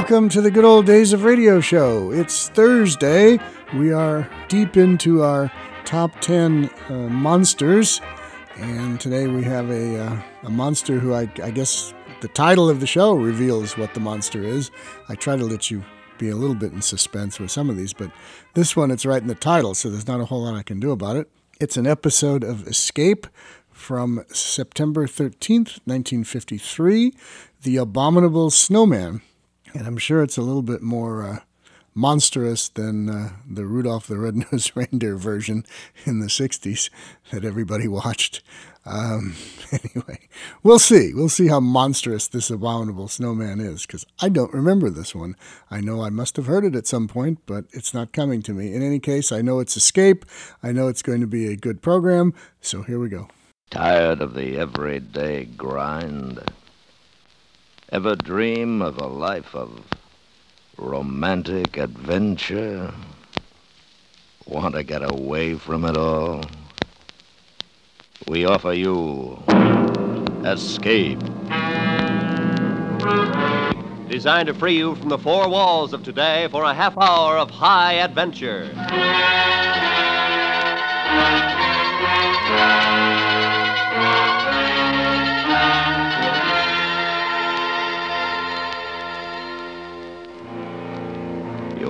Welcome to the good old days of radio show. It's Thursday. We are deep into our top 10 uh, monsters. And today we have a, uh, a monster who I, I guess the title of the show reveals what the monster is. I try to let you be a little bit in suspense with some of these, but this one, it's right in the title, so there's not a whole lot I can do about it. It's an episode of Escape from September 13th, 1953, The Abominable Snowman. And I'm sure it's a little bit more uh, monstrous than uh, the Rudolph the Red-Nosed Reindeer version in the 60s that everybody watched. Um, anyway, we'll see. We'll see how monstrous this abominable snowman is because I don't remember this one. I know I must have heard it at some point, but it's not coming to me. In any case, I know it's Escape. I know it's going to be a good program. So here we go. Tired of the everyday grind? Ever dream of a life of romantic adventure? Want to get away from it all? We offer you Escape. Designed to free you from the four walls of today for a half hour of high adventure.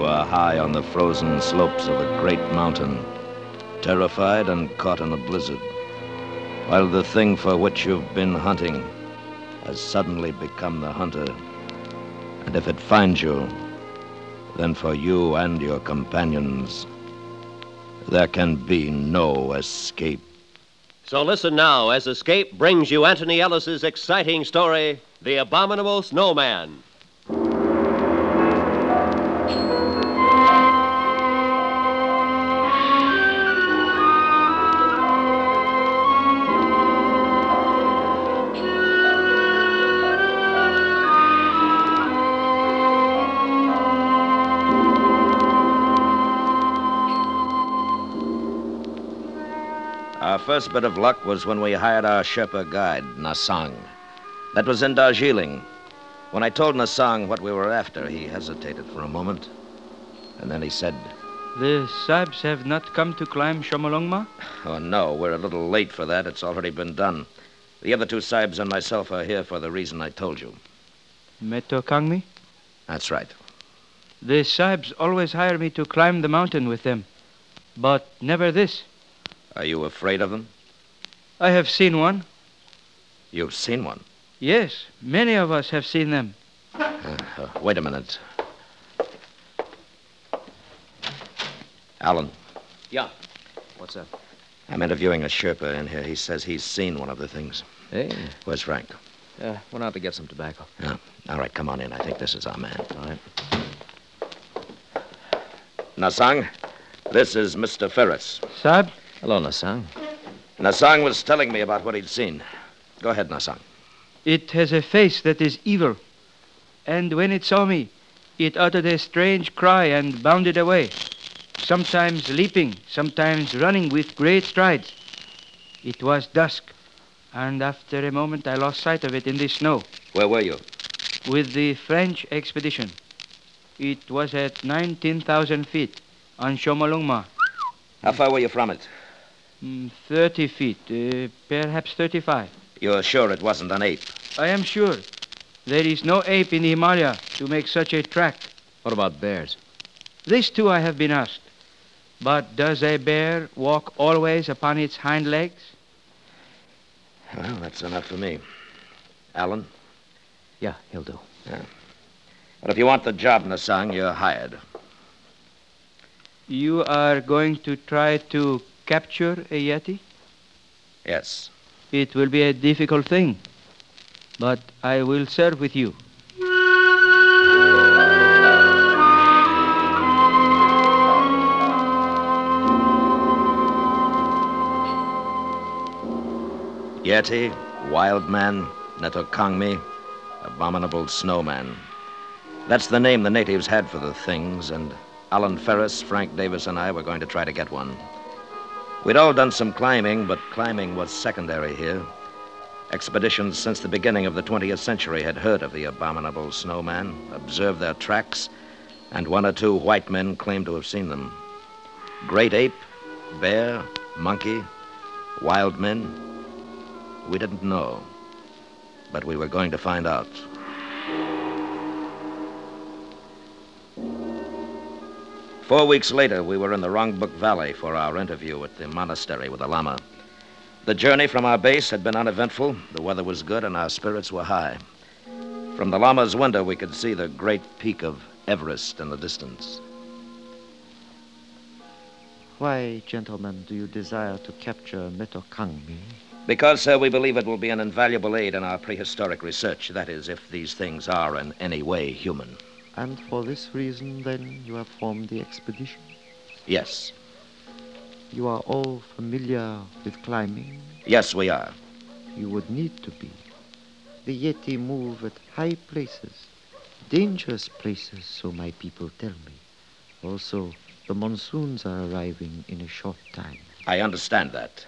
Are high on the frozen slopes of a great mountain, terrified and caught in a blizzard, while the thing for which you've been hunting has suddenly become the hunter. And if it finds you, then for you and your companions, there can be no escape. So listen now as Escape brings you Anthony Ellis's exciting story, The Abominable Snowman. First bit of luck was when we hired our Sherpa guide, Nasang. That was in Darjeeling. When I told Nasang what we were after, he hesitated for a moment. And then he said, The Sahibs have not come to climb Chomolungma? Oh, no, we're a little late for that. It's already been done. The other two Sahibs and myself are here for the reason I told you. Meto Kangmi? That's right. The Sahibs always hire me to climb the mountain with them, but never this. Are you afraid of them? I have seen one. You've seen one. Yes, many of us have seen them. Uh, uh, wait a minute. Alan, Yeah. What's up? I'm interviewing a Sherpa in here. He says he's seen one of the things. Hey, Where's Frank? uh, went out to get some tobacco. Yeah. All right, come on in. I think this is our man. All right. Nasang, this is Mr. Ferris. Sahib, Hello, Nasang. Nasang was telling me about what he'd seen. Go ahead, Nasang. it has a face that is evil. And when it saw me, it uttered a strange cry and bounded away, sometimes leaping, sometimes running with great strides. It was dusk, and after a moment I lost sight of it in the snow. Where were you? with the French expedition. It was at 19,000 feet on Chomolungma. How far were you from it? Mm, 30 feet, uh, perhaps 35. You're sure it wasn't an ape? I am sure. There is no ape in the Himalaya to make such a track. What about bears? This too I have been asked. But does a bear walk always upon its hind legs? Well, that's enough for me. Alan? Yeah, he'll do. But if you want the job, Nasang, you're hired. You are going to try to capture a Yeti? Yes. It will be a difficult thing. But I will serve with you. Yeti, Wild Man, Metokangmi, Abominable Snowman. That's the name the natives had for the things, and Alan Ferris, Frank Davis, and I were going to try to get one. We'd all done some climbing, but climbing was secondary here. Expeditions since the beginning of the 20th century had heard of the abominable snowman, observed their tracks, and one or two white men claimed to have seen them. Great ape, bear, monkey, wild men, we didn't know. But we were going to find out. Four weeks later, we were in the Rongbuk Valley for our interview at the monastery with the Lama. The journey from our base had been uneventful, the weather was good, and our spirits were high. From the Lama's window, we could see the great peak of Everest in the distance. Why, gentlemen, do you desire to capture Metokangmi? Because, sir, we believe it will be an invaluable aid in our prehistoric research. That is, if these things are in any way human. And for this reason, then, you have formed the expedition? Yes. You are all familiar with climbing? Yes, we are. You would need to be. The Yeti move at high places, dangerous places, so my people tell me. Also, the monsoons are arriving in a short time. I understand that.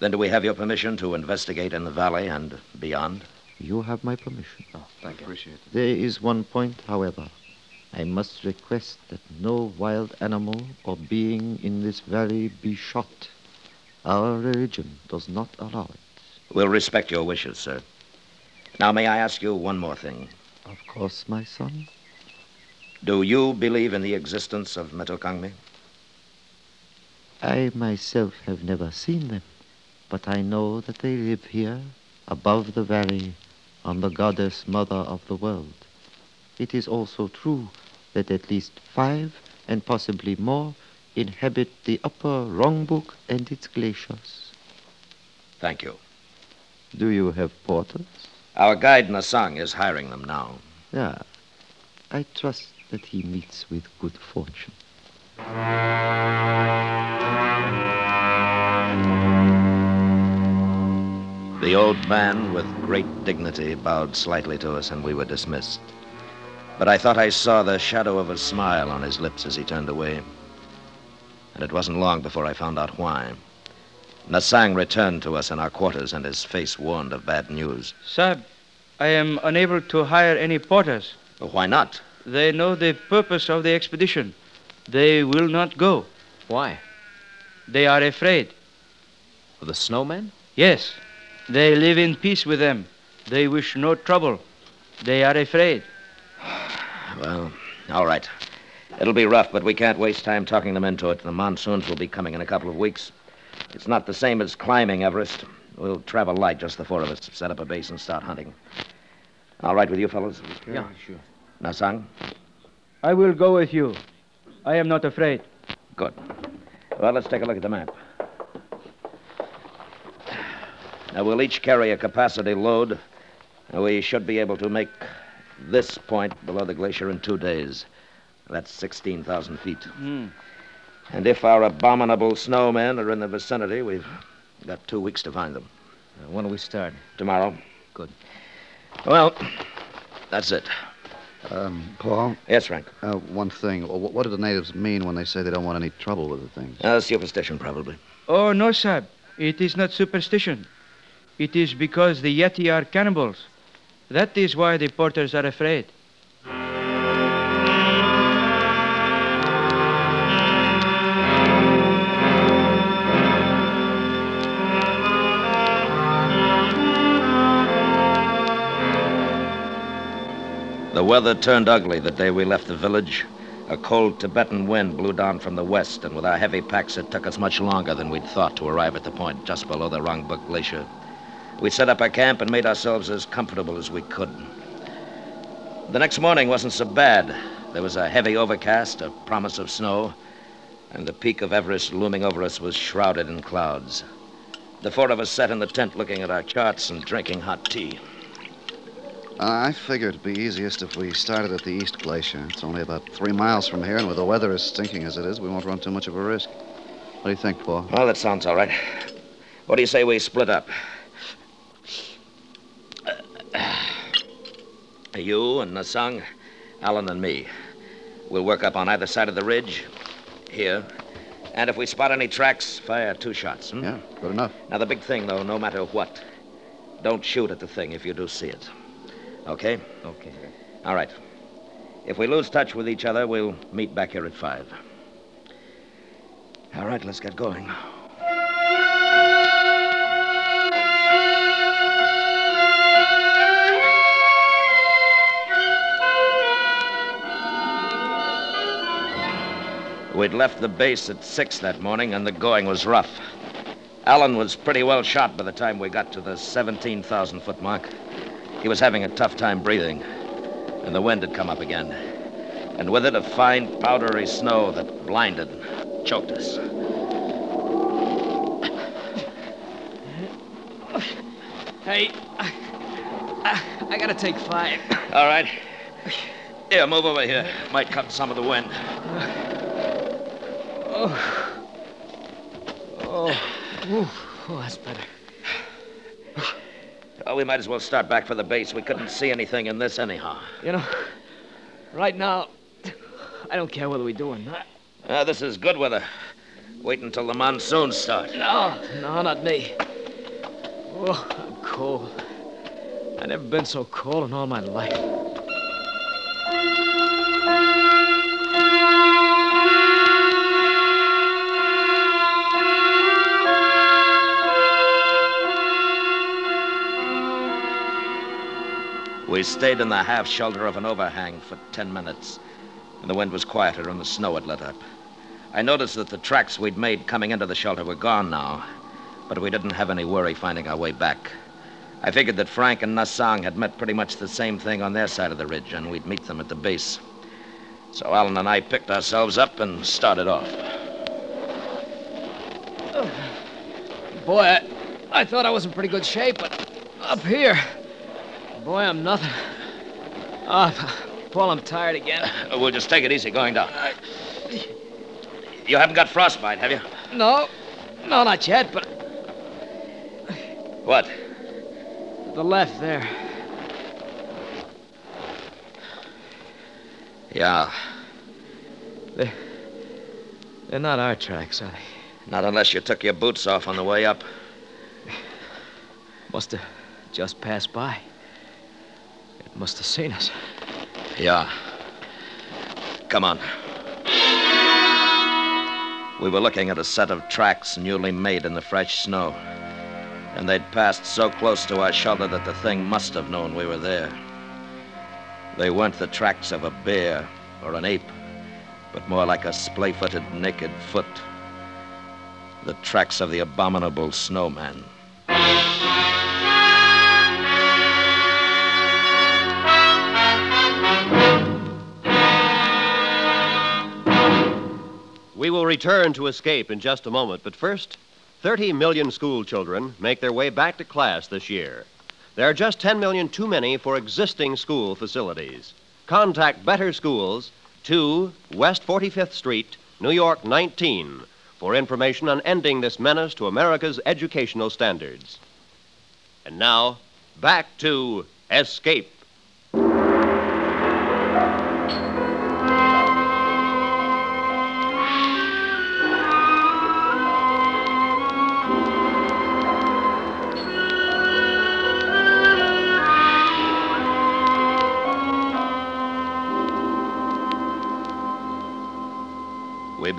Then do we have your permission to investigate in the valley and beyond? You have my permission. Oh, thank you. Appreciate it. There is one point, however. I must request that no wild animal or being in this valley be shot. Our religion does not allow it. We'll respect your wishes, sir. Now, may I ask you one more thing? Of course, my son. Do you believe in the existence of Metokangmi? I myself have never seen them, but I know that they live here, above the valley, on the goddess mother of the world. It is also true that at least five, and possibly more, inhabit the upper Rongbuk and its glaciers. Thank you. Do you have porters? Our guide Nasang is hiring them now. Yeah. I trust that he meets with good fortune. The old man, with great dignity, bowed slightly to us, and we were dismissed. But I thought I saw the shadow of a smile on his lips as he turned away. And it wasn't long before I found out why. Nasang returned to us in our quarters, and his face warned of bad news. Sab, I am unable to hire any porters. Why not? They know the purpose of the expedition. They will not go. Why? They are afraid. Of the snowman? Yes, they live in peace with them. They wish no trouble. They are afraid. Well, all right. It'll be rough, but we can't waste time talking them into it. The monsoons will be coming in a couple of weeks. It's not the same as climbing Everest. We'll travel light, just the four of us, set up a base and start hunting. All right with you fellows? Yeah, sure. Nasang? I will go with you. I am not afraid. Good. Well, let's take a look at the map. Now, we'll each carry a capacity load. and We should be able to make this point below the glacier in two days. That's 16,000 feet. Hmm. And if our abominable snowmen are in the vicinity, we've got two weeks to find them. Uh, when do we start? Tomorrow. Good. Well, that's it. Um, Paul, Yes, Frank. uh, one thing. Wh- What do the natives mean when they say they don't want any trouble with the things? Uh, superstition, probably. Oh, no, sir. It is not superstition. It is because the Yeti are cannibals. That is why the porters are afraid. The weather turned ugly the day we left the village. A cold Tibetan wind blew down from the west, and with our heavy packs, it took us much longer than we'd thought to arrive at the point just below the Rongbuk Glacier. We set up our camp and made ourselves as comfortable as we could. The next morning wasn't so bad. There was a heavy overcast, a promise of snow, and the peak of Everest looming over us was shrouded in clouds. The four of us sat in the tent looking at our charts and drinking hot tea. Uh, I figured it'd be easiest if we started at the East Glacier. It's only about three miles from here, and with the weather as stinking as it is, we won't run too much of a risk. What do you think, Paul? Well, that sounds all right. What do you say we split up? You and Nasang, Alan and me. We'll work up on either side of the ridge, here. And if we spot any tracks, fire two shots. hmm? Yeah, good enough. Now, the big thing, though, no matter what, Don't shoot at the thing if you do see it. Okay? Okay. All right. If we lose touch with each other, we'll meet back here at five. All right, let's get going. We'd left the base at six that morning, and the going was rough. Alan was pretty well shot by the time we got to the 17,000 foot mark. He was having a tough time breathing, and the wind had come up again. And with it, a fine, powdery snow that blinded and choked us. Hey, I, I, I gotta take five. All right. Here, move over here. Might cut some of the wind. Oh. Oh. Oh, that's better. Oh, we might as well start back for the base. We couldn't see anything in this anyhow. You know, right now, I don't care whether we do or not. Uh, this is good weather. Wait until the monsoons start. No, no, not me. Oh, I'm cold. I've never been so cold in all my life. We stayed in the half shelter of an overhang for ten minutes, and the wind was quieter and the snow had let up. I noticed that the tracks we'd made coming into the shelter were gone now, but we didn't have any worry finding our way back. I figured that Frank and Nasang had met pretty much the same thing on their side of the ridge, and we'd meet them at the base. So Alan and I picked ourselves up and started off. Oh, boy, I, I thought I was in pretty good shape, but up here, boy, I'm nothing. Ah, Paul, I'm tired again. Uh, We'll just take it easy going down. You haven't got frostbite, have you? No, no, not yet, but What? the left there. Yeah, They're, They're not our tracks, are they? not unless you took your boots off on the way up. Must have just passed by. Must have seen us. Yeah. Come on. We were looking at a set of tracks newly made in the fresh snow. And they'd passed so close to our shelter that the thing must have known we were there. They weren't the tracks of a bear or an ape, but more like a splay footed, naked foot. The tracks of the abominable snowman. We will return to Escape in just a moment, but first, 30 million school children make their way back to class this year. There are just 10 million too many for existing school facilities. Contact Better Schools, 2 West 45th Street, New York 19, for information on ending this menace to America's educational standards. And now, back to Escape.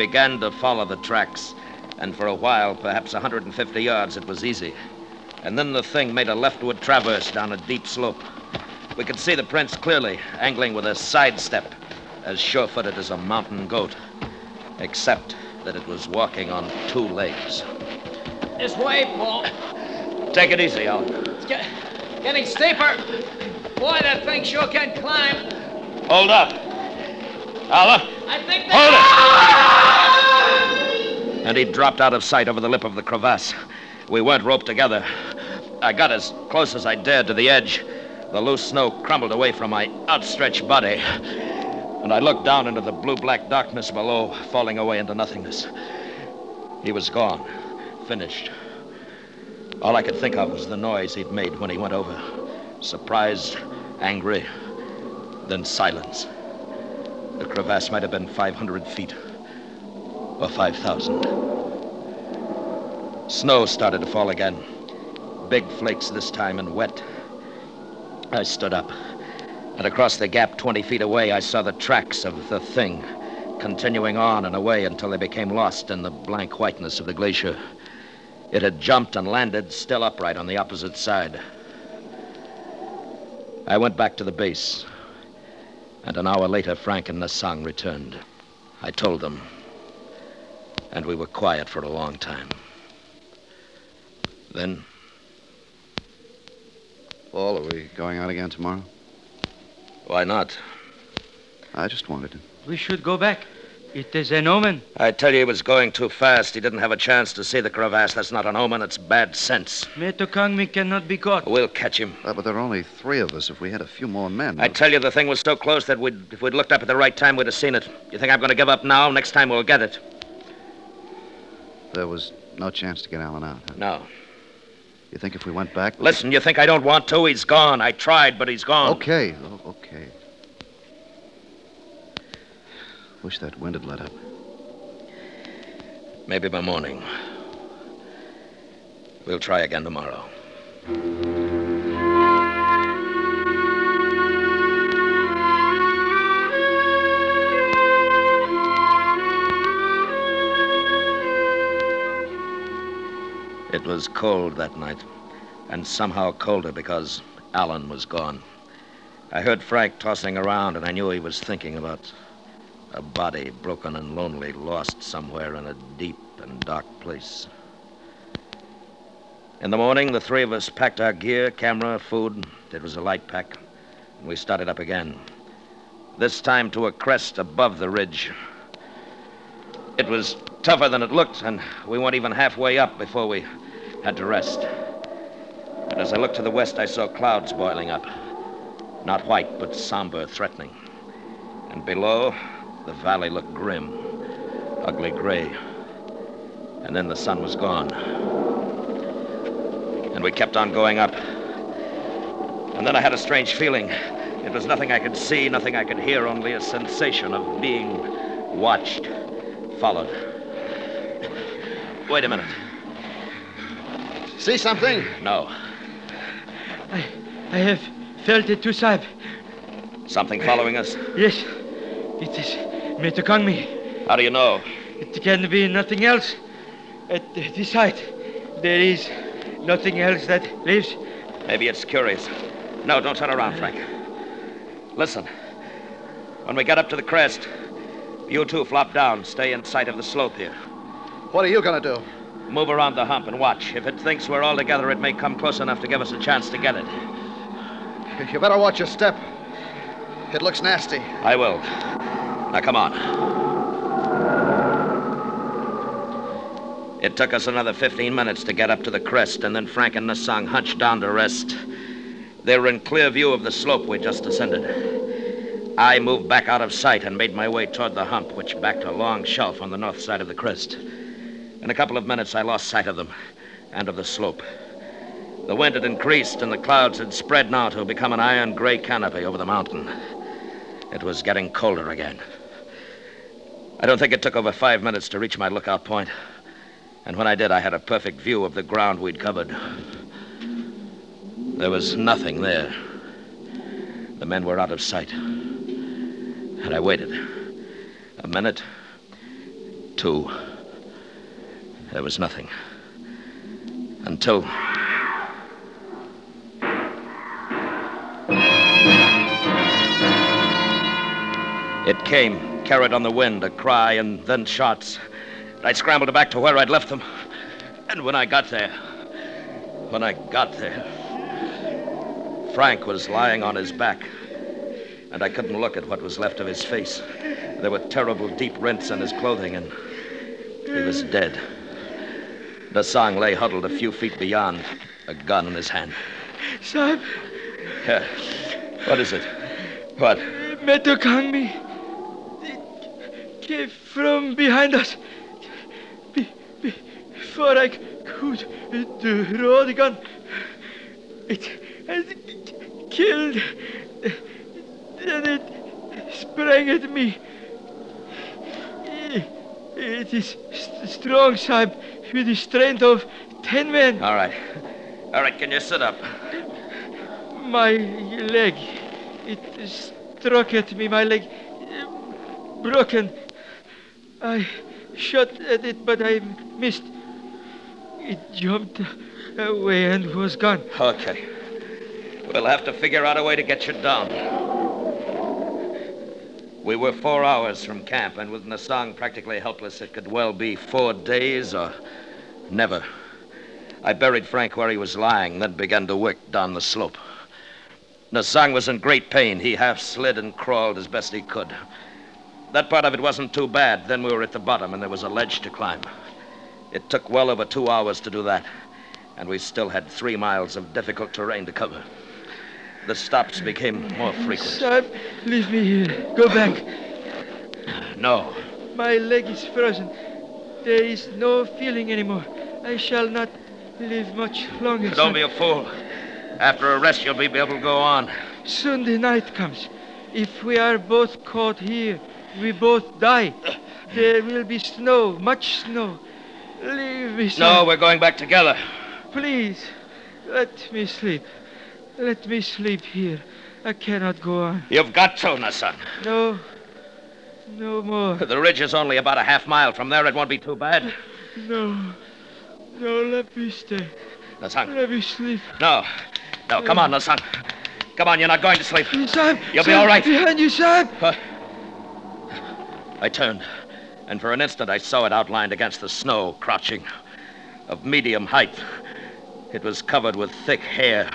Began to follow the tracks, and for a while, perhaps 150 yards, it was easy. And then the thing made a leftward traverse down a deep slope. We could see the prints clearly, angling with a sidestep, as sure footed as a mountain goat, except that it was walking on two legs. This way, Paul. Take it easy, Alan. It's get, getting steeper. Boy, that thing sure can climb. Hold up. Alan, I think hold it! Ah! And he dropped out of sight over the lip of the crevasse. We weren't roped together. I got as close as I dared to the edge. The loose snow crumbled away from my outstretched body. And I looked down into the blue black darkness below, falling away into nothingness. He was gone, finished. All I could think of was the noise he'd made when he went over surprised, angry, then silence. The crevasse might have been 500 feet or 5,000. Snow started to fall again. big flakes this time and wet. I stood up. And across the gap 20 feet away, I saw the tracks of the thing continuing on and away until they became lost in the blank whiteness of the glacier. It had jumped and landed still upright on the opposite side. I went back to the base, and an hour later, Frank and Nasang returned. I told them, and we were quiet for a long time. Then, Paul, are we going out again tomorrow? why not? I just wanted to. We should go back. It is an omen. I tell you, he was going too fast. He didn't have a chance to see the crevasse. That's not an omen, it's bad sense. Metokangmi cannot be caught. We'll catch him. Uh, but there are only three of us. If we had a few more men. I tell you, the thing was so close that we'd, if we'd looked up at the right time, we'd have seen it. You think I'm going to give up now? Next time we'll get it. There was no chance to get Alan out. Huh? No. You think if we went back. Listen, you think I don't want to? He's gone. I tried, but he's gone. Okay, o- okay. Wish that wind had let up. Maybe by morning. We'll try again tomorrow. Was cold that night, and somehow colder because Alan was gone. I heard Frank tossing around, and I knew he was thinking about a body broken and lonely, lost somewhere in a deep and dark place. In the morning, the three of us packed our gear, camera, food. It was a light pack. And we started up again. This time to a crest above the ridge. It was tougher than it looked, and we weren't even halfway up before we had to rest. And as I looked to the west, I saw clouds boiling up. Not white, but somber, threatening. And below, the valley looked grim, ugly gray. And then the sun was gone. And we kept on going up. And then I had a strange feeling. It was nothing I could see, nothing I could hear, only a sensation of being watched, followed. Wait a minute. See something? No. I, I have felt it too, Sahib. Something following us? Yes, it is Metokangmi. How do you know? It can be nothing else. At this height, there is nothing else that lives. Maybe it's curious. No, don't turn around, Frank. Listen. When we get up to the crest, you two flop down. Stay in sight of the slope here. What are you going to do? Move around the hump and watch. If it thinks we're all together, it may come close enough to give us a chance to get it. You better watch your step. It looks nasty. I will. Now, come on. It took us another 15 minutes to get up to the crest, and then Frank and Nasang hunched down to rest. They were in clear view of the slope we just ascended. I moved back out of sight and made my way toward the hump, which backed a long shelf on the north side of the crest. In a couple of minutes, I lost sight of them and of the slope. The wind had increased, and the clouds had spread now to become an iron gray canopy over the mountain. It was getting colder again. I don't think it took over five minutes to reach my lookout point. And when I did, I had a perfect view of the ground we'd covered. There was nothing there. The men were out of sight. And I waited. A minute. Two. There was nothing. Until. It came, carried on the wind, a cry and then shots. I scrambled back to where I'd left them. And when I got there, when I got there, Frank was lying on his back. And I couldn't look at what was left of his face. There were terrible deep rents in his clothing, and he was dead. Nasang lay huddled a few feet beyond, a gun in his hand. Sahib, Yeah. What is it? What? Metokangmi. It came from behind us. Be, be, before I could draw the gun, it has killed. Then it sprang at me. It is strong, Sahib, with the strength of ten men. All right. All right, can you sit up? My leg. It struck at me. My leg. uh, Broken. I shot at it, but I missed. It jumped away and was gone. Okay. We'll have to figure out a way to get you down. We were four hours from camp, and with Nasang practically helpless, it could well be four days or never. I buried Frank where he was lying, then began to work down the slope. Nasang was in great pain. He half slid and crawled as best he could. That part of it wasn't too bad. Then we were at the bottom, and there was a ledge to climb. It took well over two hours to do that, and we still had three miles of difficult terrain to cover. The stops became more frequent. Sam, leave me here. Go back. No, My leg is frozen. There is no feeling anymore. I shall not live much longer. don't be a fool. After a rest, you'll be able to go on. Soon the night comes. If we are both caught here, we both die. There will be snow, much snow. Leave me, No, we're going back together. Please, let me sleep. Let me sleep here. I cannot go on. You've got to, Nasang. No, no more. The ridge is only about a half mile from there. It won't be too bad. No, no, let me stay. Nasang. Let me sleep. No. No, come on, Nasang. Come on, you're not going to sleep. Sam, You'll be all right. Behind you, Sam. I turned, and for an instant I saw it outlined against the snow, crouching, of medium height. It was covered with thick hair.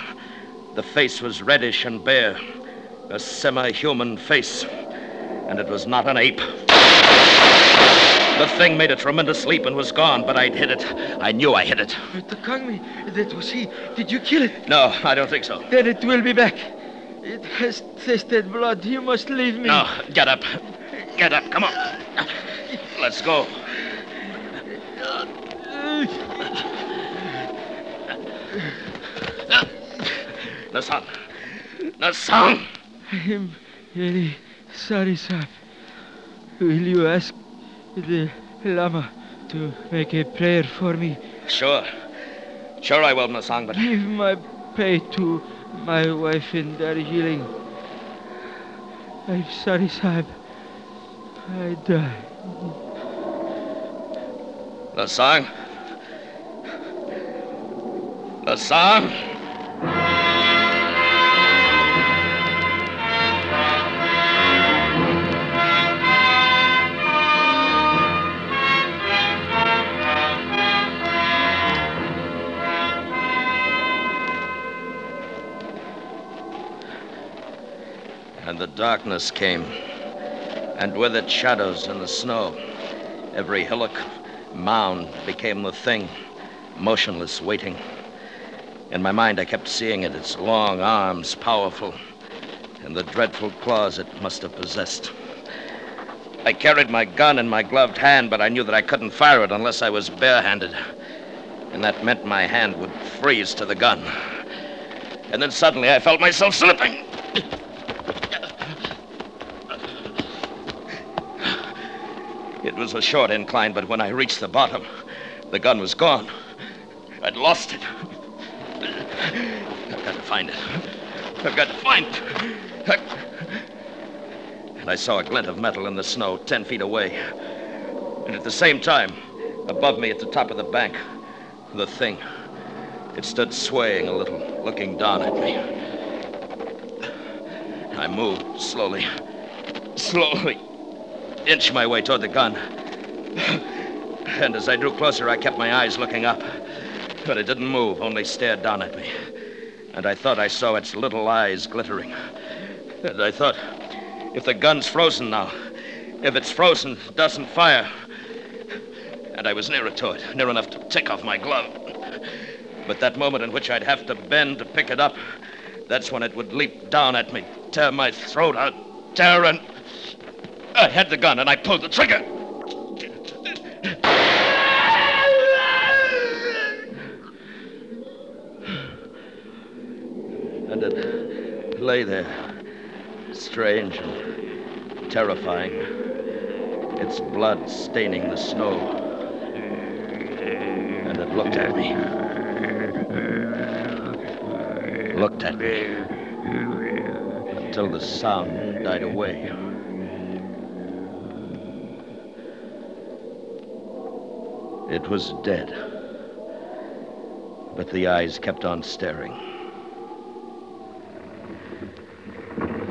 The face was reddish and bare, a semi human face, and it was not an ape. The thing made a tremendous leap and was gone, but I'd hit it. I knew I hit it. But the Kangmi, that was he. Did you kill it? No, I don't think so. Then it will be back. It has tasted blood. You must leave me. No, get up. Get up, come on. Let's go. Nasang. Nasang! I'm very sorry, sir. Will you ask the Lama to make a prayer for me? Sure. Sure I will, Nasang, but Give my pay to my wife in Darjeeling. I'm sorry, Sahib. I die. Nasang? Nasang? Darkness came, and with it shadows and the snow. Every hillock, mound became the thing, motionless, waiting. In my mind, I kept seeing it, its long arms, powerful, and the dreadful claws it must have possessed. I carried my gun in my gloved hand, but I knew that I couldn't fire it unless I was barehanded. And that meant my hand would freeze to the gun. And then suddenly I felt myself slipping. It was a short incline, but when I reached the bottom, the gun was gone. I'd lost it. I've got to find it. I've got to find it. And I saw a glint of metal in the snow ten feet away. And at the same time, above me at the top of the bank, the thing. It stood swaying a little, looking down at me. I moved slowly, slowly, inch my way toward the gun. And as I drew closer, I kept my eyes looking up. But it didn't move, only stared down at me. And I thought I saw its little eyes glittering. And I thought, if the gun's frozen now, if it's frozen, doesn't fire. And I was nearer to it, near enough to take off my glove. But that moment in which I'd have to bend to pick it up, that's when it would leap down at me, tear my throat out, tear and. I had the gun and I pulled the trigger. And it lay there, strange and terrifying, its blood staining the snow. And it looked at me. looked at me until the sound died away. It was dead. But the eyes kept on staring.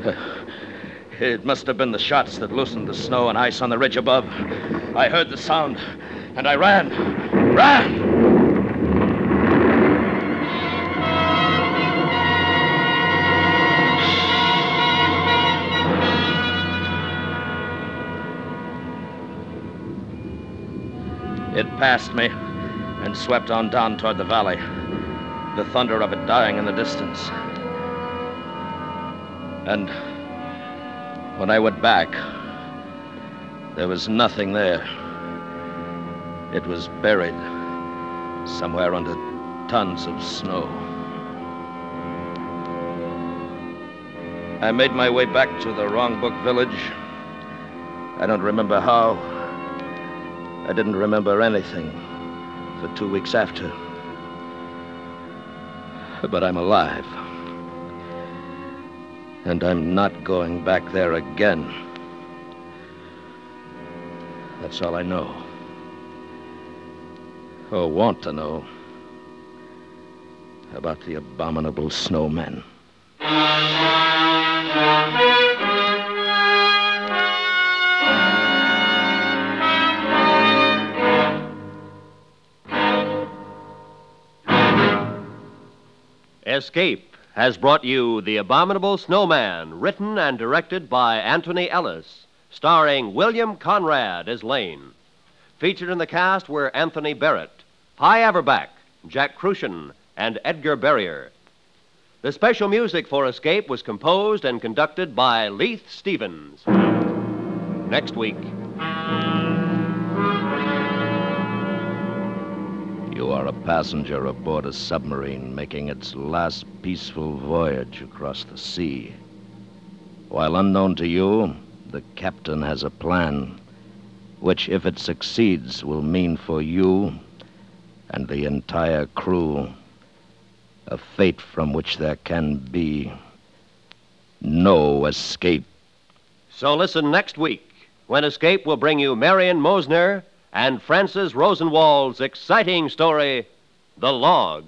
It must have been the shots that loosened the snow and ice on the ridge above. I heard the sound, and I ran. Ran! Passed me and swept on down toward the valley, the thunder of it dying in the distance. And when I went back, there was nothing there. It was buried somewhere under tons of snow. I made my way back to the Rongbuk village. I don't remember how. I didn't remember anything for two weeks after. But I'm alive. And I'm not going back there again. That's all I know. Or want to know about the abominable snowmen. Escape has brought you The Abominable Snowman, written and directed by Anthony Ellis, starring William Conrad as Lane. Featured in the cast were Anthony Barrett, Hy Averback, Jack Kruschen, and Edgar Barrier. The special music for Escape was composed and conducted by Leith Stevens. Next week. You are a passenger aboard a submarine making its last peaceful voyage across the sea. While unknown to you, the captain has a plan, which, if it succeeds, will mean for you and the entire crew a fate from which there can be no escape. So listen next week when Escape will bring you Marion Mosner and Francis Rosenwald's exciting story, The Log.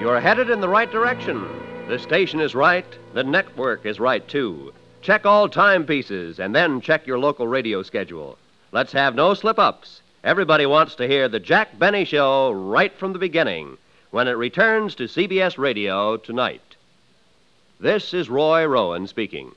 You're headed in the right direction. The station is right, the network is right too. Check all timepieces and then check your local radio schedule. Let's have no slip ups. Everybody wants to hear the Jack Benny Show right from the beginning when it returns to CBS Radio tonight. This is Roy Rowan speaking.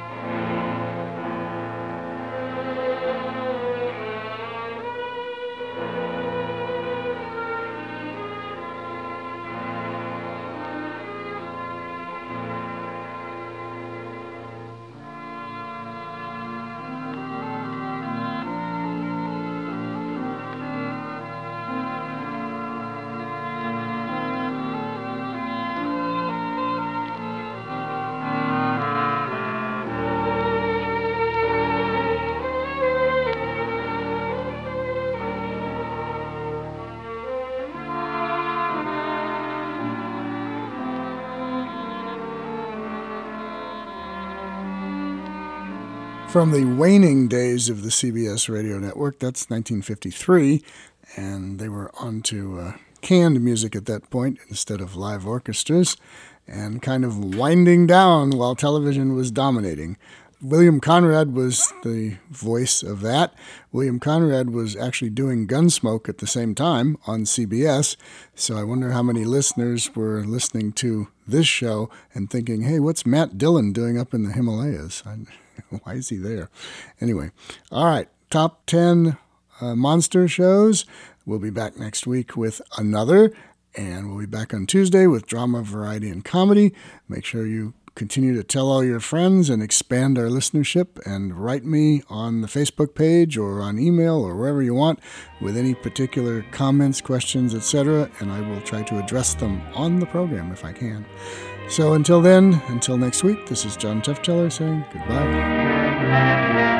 From the waning days of the CBS radio network, that's 1953, and they were onto uh, canned music at that point instead of live orchestras, and kind of winding down while television was dominating. William Conrad was the voice of that. William Conrad was actually doing Gunsmoke at the same time on CBS. So I wonder how many listeners were listening to this show and thinking, hey, what's Matt Dillon doing up in the Himalayas? I, why is he there? Anyway, all right, top 10 uh, monster shows. We'll be back next week with another, and we'll be back on Tuesday with drama, variety, and comedy. Make sure you continue to tell all your friends and expand our listenership and write me on the Facebook page or on email or wherever you want with any particular comments, questions, etc., and I will try to address them on the program if I can. So until then, until next week, this is John Tefteller saying goodbye.